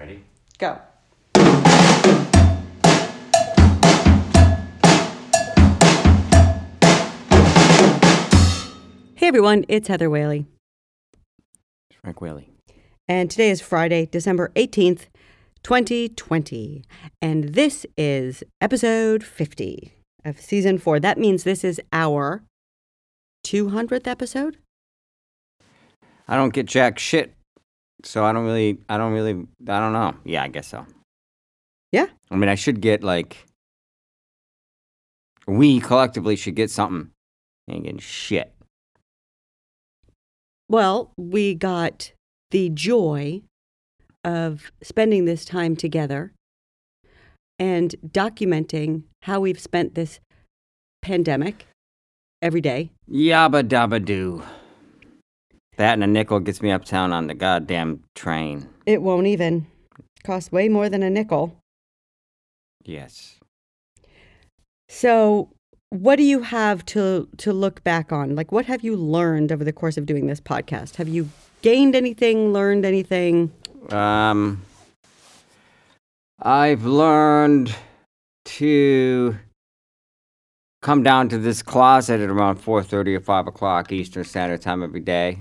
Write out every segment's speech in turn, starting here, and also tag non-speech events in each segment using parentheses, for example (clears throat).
Ready? Go. Hey everyone, it's Heather Whaley. Frank Whaley. And today is Friday, December 18th, 2020. And this is episode 50 of season four. That means this is our 200th episode? I don't get jack shit, so I don't really, I don't really, I don't know. Yeah, I guess so. Yeah. I mean, I should get like, we collectively should get something. Ain't getting shit. Well, we got the joy of spending this time together and documenting how we've spent this pandemic every day. Yabba dabba doo. That and a nickel gets me uptown on the goddamn train. It won't even cost way more than a nickel. Yes. So, what do you have to to look back on? Like what have you learned over the course of doing this podcast? Have you gained anything, learned anything? Um, I've learned to come down to this closet at around 4.30 or 5 o'clock Eastern Standard Time every day,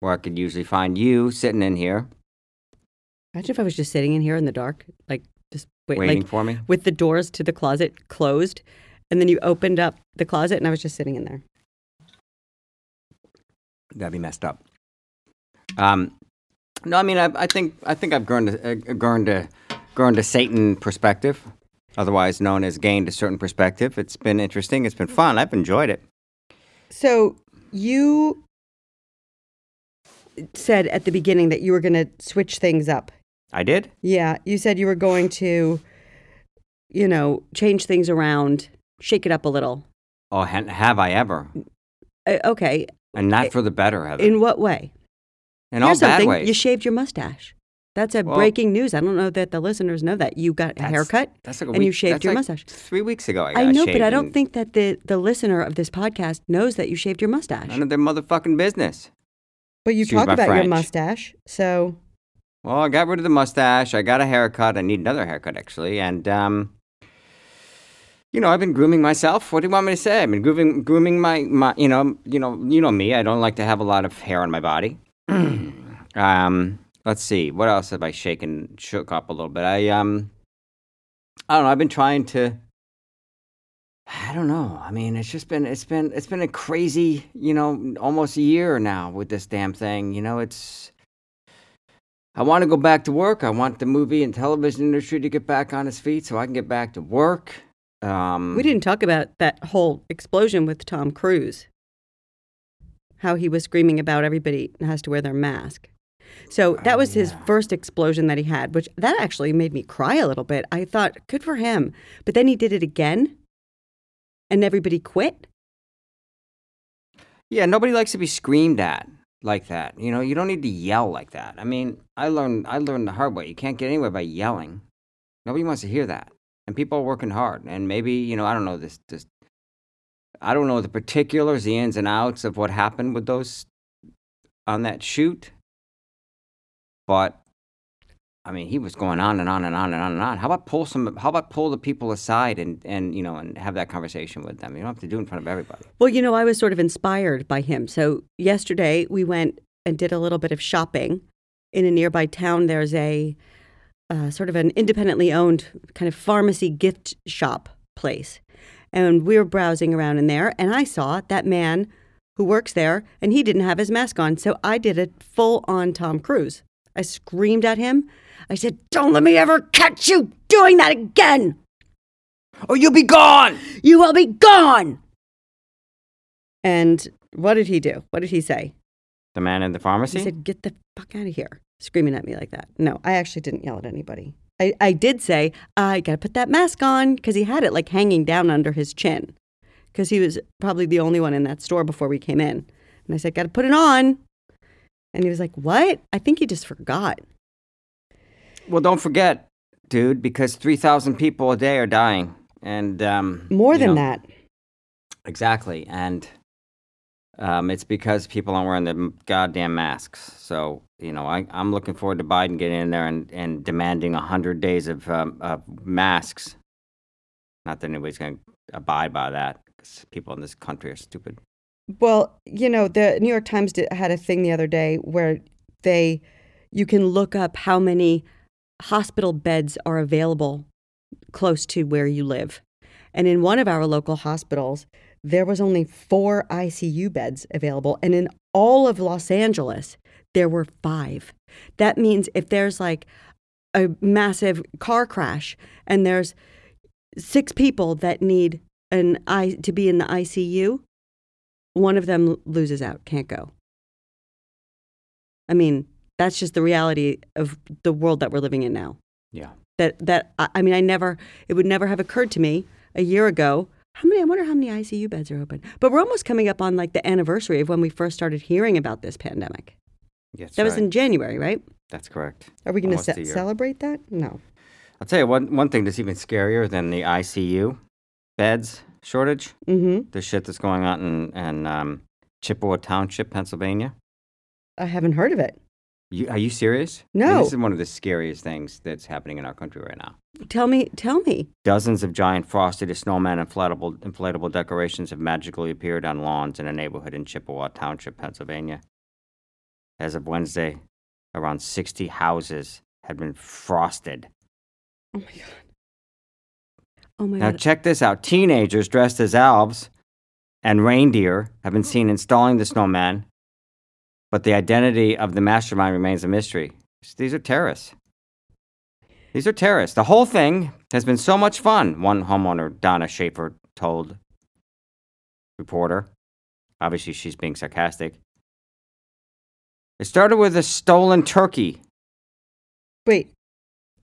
where I could usually find you sitting in here Imagine if I was just sitting in here in the dark, like just wait, waiting like for me. with the doors to the closet closed, and then you opened up the closet and I was just sitting in there. That'd be messed up. Um, no, I mean, I, I think I think I've grown to, uh, grown to grown to Satan perspective, otherwise known as gained a certain perspective. It's been interesting. It's been fun. I've enjoyed it. So you said at the beginning that you were going to switch things up. I did. Yeah, you said you were going to, you know, change things around, shake it up a little. Oh, ha- have I ever? Uh, okay, And not for the better, Heather. in what way? In all bad something. ways. You shaved your mustache. That's a Well- breaking news. I don't know that the listeners know that. You got a haircut That's like a and you shaved your like mustache. Three weeks ago, I got I know, but I don't think that the, the listener of this podcast knows that you shaved your mustache. none of their motherfucking business. But you talk about your mustache. So, Well, I got rid of the mustache. I got a haircut. I need another haircut actually, and um, you know, I've been grooming myself. What do you want me to say? I've been grooming, grooming my, my, you know, you know, you know me. I don't like to have a lot of hair on my body. (clears throat) um, let's see, what else have I shaken, shook up a little bit? I um, I don't know. I've been trying to. I don't know. I mean, it's just been it's been it's been a crazy, you know, almost a year now with this damn thing. You know, it's I want to go back to work. I want the movie and television industry to get back on its feet so I can get back to work. Um, we didn't talk about that whole explosion with Tom Cruise. How he was screaming about everybody has to wear their mask. So that Oh, was his yeah. first explosion that he had, which that actually made me cry a little bit. I thought, good for him. But then he did it again and everybody quit. Yeah, nobody likes to be screamed at like that. You know, you don't need to yell like that. I mean, I learned I learned the hard way. You can't get anywhere by yelling. Nobody wants to hear that. And people are working hard. And maybe, you know, I don't know this this I don't know the particulars, the ins and outs of what happened with those on that shoot. But I mean, he was going on and on and on and on and on. How about pull some? How about pull the people aside and and you know and have that conversation with them? You don't have to do it in front of everybody. Well, you know, I was sort of inspired by him. So yesterday we went and did a little bit of shopping in a nearby town. There's a uh, sort of an independently owned kind of pharmacy gift shop place. And we were browsing around in there, and I saw that man who works there, and he didn't have his mask on. So I did a full on Tom Cruise. I screamed at him. I said, Don't let me ever catch you doing that again. Oh, you'll be gone. You will be gone. And what did he do? What did he say? The man in the pharmacy. He said, Get the fuck out of here, screaming at me like that. No, I actually didn't yell at anybody. I, I did say, I got to put that mask on because he had it like hanging down under his chin because he was probably the only one in that store before we came in. And I said, Got to put it on. And he was like, What? I think he just forgot. Well, don't forget, dude, because three thousand people a day are dying, and um, More than know, that. Exactly, and um, it's because people aren't wearing the goddamn masks. So you know, I, I'm looking forward to Biden getting in there and, and demanding 100 days of, um, of masks. Not that anybody's going to abide by that because people in this country are stupid. Well, you know, the New York Times did, had a thing the other day where they, you can look up how many hospital beds are available close to where you live. And in one of our local hospitals, there was only four ICU beds available. And in all of Los Angeles, there were five. That means if there's like a massive car crash and there's six people that need an I to be in the ICU, one of them loses out, can't go. I mean, that's just the reality of the world that we're living in now. Yeah. That that I mean, I never it would never have occurred to me a year ago. How many? I wonder how many ICU beds are open. But we're almost coming up on like the anniversary of when we first started hearing about this pandemic. Yes, That was in January, right? That's correct. Are we going to ce- celebrate that? No. I'll tell you one, one thing that's even scarier than the ICU beds shortage. Mm-hmm. The shit that's going on in, in um, Chippewa Township, Pennsylvania. I haven't heard of it. You, are you serious? I mean, No. this is one of the scariest things that's happening in our country right now. Tell me. Tell me. Dozens of giant frosted snowman inflatable, inflatable decorations have magically appeared on lawns in a neighborhood in Chippewa Township, Pennsylvania. As of Wednesday, around 60 houses had been frosted. Oh my god. Oh my Now, god. check this out teenagers dressed as elves and reindeer have been seen installing the snowman, but the identity of the mastermind remains a mystery. These are terrorists. These are terrorists. The whole thing has been so much fun, one homeowner, Donna Schaefer, told reporter. Obviously, she's being sarcastic. It started with a stolen turkey. Wait.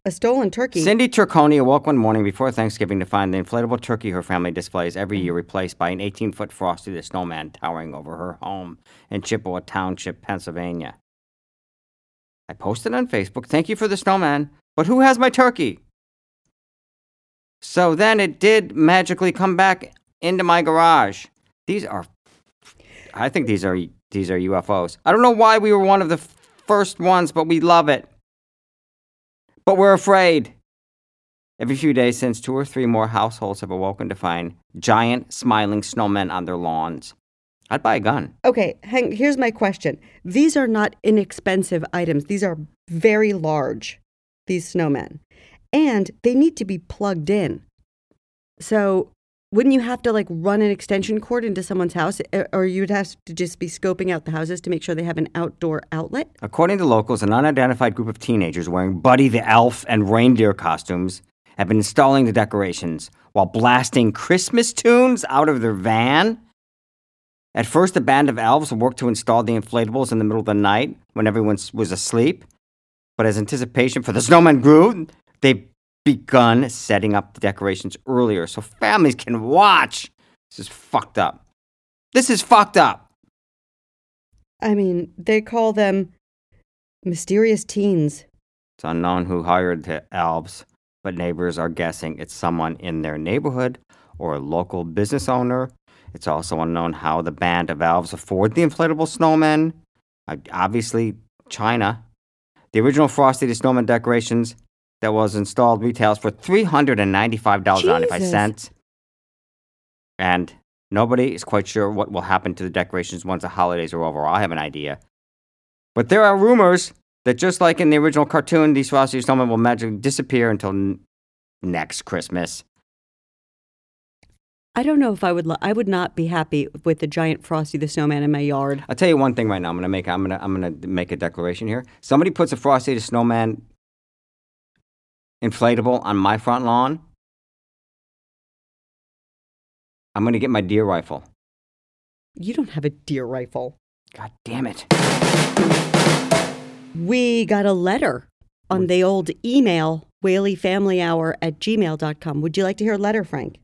A stolen turkey. Cindy Turconi awoke one morning before Thanksgiving to find the inflatable turkey her family displays every year replaced by an 18 foot Frosty the Snowman towering over her home in Chippewa Township, Pennsylvania. I posted on Facebook, Thank you for the snowman, but who has my turkey? So then it did magically come back into my garage. These are, I think these are these are UFOs. I don't know why we were one of the first ones, but we love it. But we're afraid. Every few days since, two or three more households have awoken to find giant smiling snowmen on their lawns. I'd buy a gun. Okay, hang, here's my question. These are not inexpensive items. These are very large, these snowmen. And they need to be plugged in. So, wouldn't you have to like run an extension cord into someone's house or- or you'd have to just be scoping out the houses to make sure they have an outdoor outlet? According to locals, an unidentified group of teenagers wearing Buddy the Elf and reindeer costumes have been installing the decorations while blasting Christmas tunes out of their van. At first, the band of elves worked to install the inflatables in the middle of the night when everyone was asleep. But as anticipation for the snowman grew, they've begun setting up the decorations earlier so families can watch. This is fucked up. This is fucked up. I mean, they call them mysterious teens. It's unknown who hired the elves, but neighbors are guessing it's someone in their neighborhood or a local business owner. It's also unknown how the band of elves afford the inflatable snowmen. Obviously, China. The original Frosty the Snowman decorations that was installed retails for $395.95. And nobody is quite sure what will happen to the decorations once the holidays are over. I have an idea. But there are rumors that just like in the original cartoon, these Frosty the Snowmen will magically disappear until n- next Christmas. I don't know if I would. Lo- I would not be happy with the giant Frosty the Snowman in my yard. I'll tell you one thing right now. I'm gonna make. I'm gonna. I'm gonna make a declaration here. Somebody puts a Frosty the Snowman inflatable on my front lawn. I'm gonna get my deer rifle. You don't have a deer rifle. God damn it! We got a letter on the old email, whaleyfamilyhour at gmail.com. Would you like to hear a letter, Frank?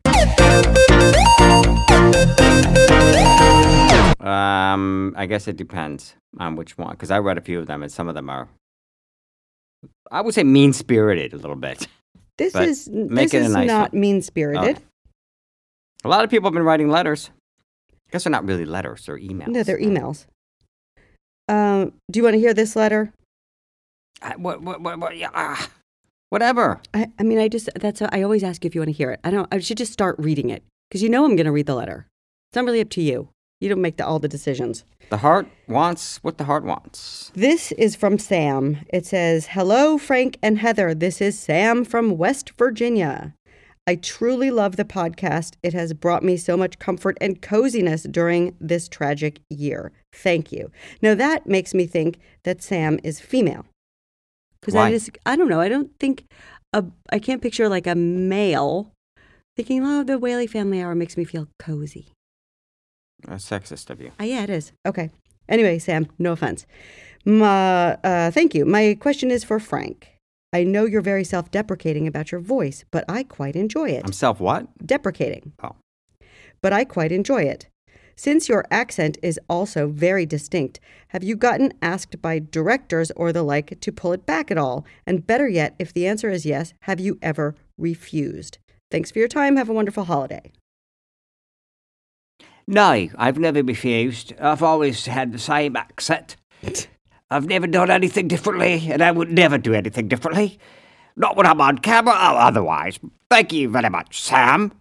Um, I guess it depends on which one, because I read a few of them, and some of them are, I would say, mean spirited a little bit. (laughs) This But is this is nice not mean spirited. Okay. A lot of people have been writing letters. I guess they're not really letters; they're emails. No, they're emails. Um, do you want to hear this letter? I- what, what, what, what, yeah, ah, whatever. I, I mean, I just that's I always ask you if you want to hear it. I don't. I should just start reading it because you know I'm going to read the letter. It's not really up to you. You don't make the, all the decisions. The heart wants what the heart wants. This is from Sam. It says, Hello, Frank and Heather. This is Sam from West Virginia. I truly love the podcast. It has brought me so much comfort and coziness during this tragic year. Thank you. Now, that makes me think that Sam is female. Because I just, I don't know. I don't think, a, I can't picture like a male thinking, oh, the Whaley family hour makes me feel cozy. Uh, sexist of you. Uh, yeah, it is. Okay. Anyway, Sam, no offense. My, uh, thank you. My question is for Frank. I know you're very self deprecating about your voice, but I quite enjoy it. I'm self what? deprecating. Oh. But I quite enjoy it. Since your accent is also very distinct, have you gotten asked by directors or the like to pull it back at all? And better yet, if the answer is yes, have you ever refused? Thanks for your time. Have a wonderful holiday. No, I've never refused. I've always had the same accent. (laughs) I've never done anything differently, and I would never do anything differently. Not when I'm on camera or otherwise. Thank you very much, Sam.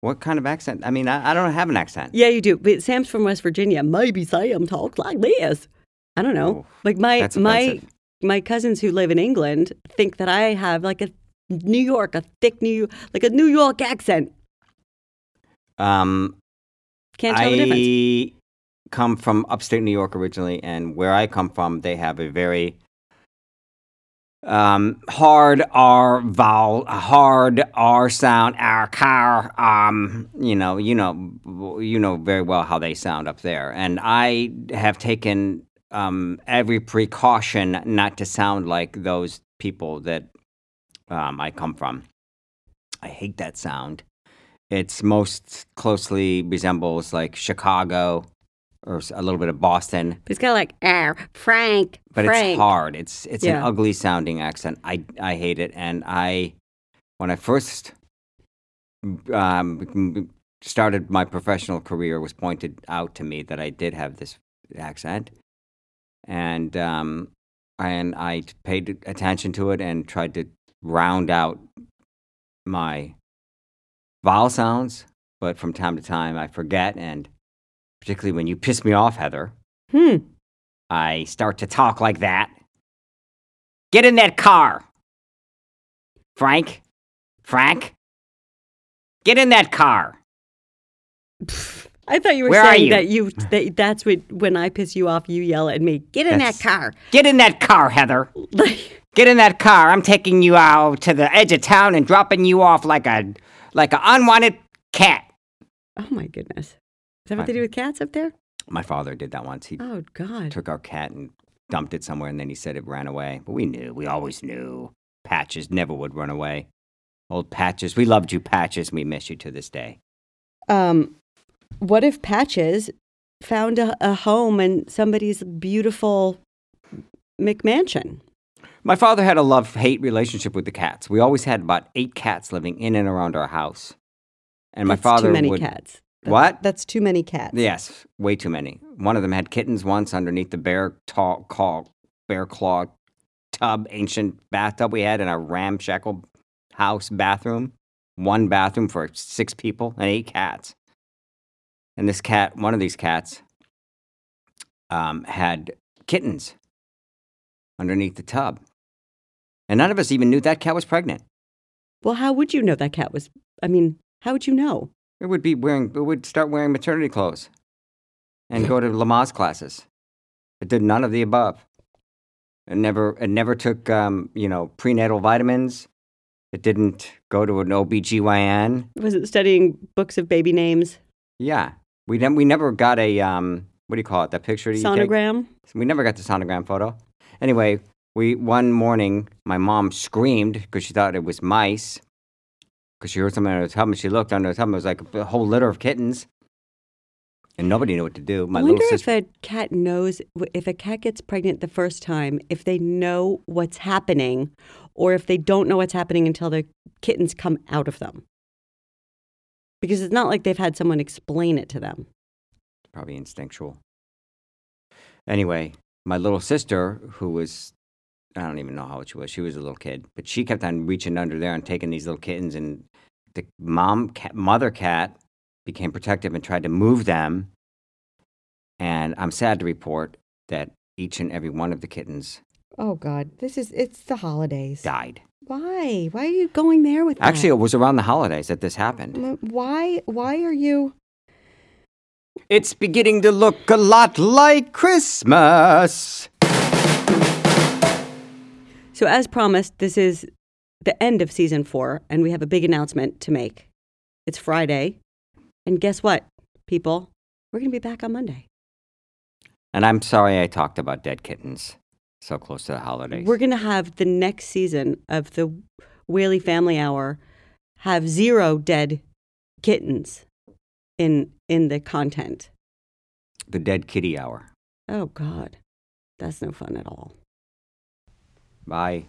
What kind of accent? I mean, I, I don't have an accent. Yeah, you do. But Sam's from West Virginia. Maybe Sam talks like this. I don't know. Oh, like my that's my offensive. my cousins who live in England think that I have like a New York, a thick New like a New York accent. Um, Can't tell the difference. I come from upstate New York originally, and where I come from, they have a very um, hard R vowel, hard R sound, R car. Um, you know, you know, you know very well how they sound up there, and I have taken um, every precaution not to sound like those people that um, I come from. I hate that sound. It's most closely resembles like Chicago or a little bit of Boston, It's kind of like ah, Frank, but Frank. it's hard. It's it's an ugly sounding accent. I I hate it, and I when I first um, started my professional career was pointed out to me that I did have this accent, and um, and I paid attention to it and tried to round out my vowel sounds. But from time to time, I forget, and particularly when you piss me off, Heather. Hmm. I start to talk like that. Get in that car. Frank? Frank? Get in that car. I thought you were Where saying you? that you that that's what when I piss you off, you yell at me. Get in That's- that car. Get in that car, Heather. (laughs) Get in that car. I'm taking you out to the edge of town and dropping you off like a like an unwanted cat. oh my goodness. Is that what they do with cats up there? My father did that once. He Oh God. took our cat and dumped it somewhere and then he said it ran away. But we knew. We always knew. Patches never would run away. Old Patches. We loved you, Patches. We miss you to this day. Um, what if Patches found a, a home in somebody's beautiful McMansion? My father had a love hate relationship with the cats. We always had about eight cats living in and around our house. And my That's father too many would. cats. What? That's too many cats. Yes, way too many. One of them had kittens once underneath the bear tall, claw, bear claw tub, ancient bathtub we had in our ramshackle house bathroom. One bathroom for six people and eight cats. And this cat, one of these cats, um, had kittens underneath the tub. And none of us even knew that cat was pregnant. Well, how would you know that cat was? I mean, how would you know? It would be wearing. It would start wearing maternity clothes, and go to Lamaze classes. It did none of the above. It never. It never took. Um, you know, prenatal vitamins. It didn't go to an OBGYN. Was it studying books of baby names? Yeah, we never. We never got a. Um, what do you call it? That picture? Sonogram? We never got the sonogram photo. Anyway, we one morning my mom screamed because she thought it was mice. Because she heard something under the tub and she looked under the tub and it was like a whole litter of kittens. And nobody knew what to do. My I little wonder sister. if a cat knows if a cat gets pregnant the first time, if they know what's happening, or if they don't know what's happening until the kittens come out of them. Because it's not like they've had someone explain it to them. Probably instinctual. Anyway, my little sister, who was I don't even know how old she was. She was a little kid, but she kept on reaching under there and taking these little kittens, and the mom cat, mother cat became protective and tried to move them. And I'm sad to report that each and every one of the kittens Oh God, this is it's the holidays. died. Why? Why are you going there with Actually, that? it was around the holidays that this happened. Why? Why are you? It's beginning to look a lot like Christmas. So, as promised, this is the end of season four, and we have a big announcement to make. It's Friday, and guess what, people? We're going to be back on Monday. And I'm sorry I talked about dead kittens so close to the holidays. We're going to have the next season of the Whaley Family Hour have zero dead kittens in in the content. the dead kitty hour. Oh God, that's no fun at all. Bye.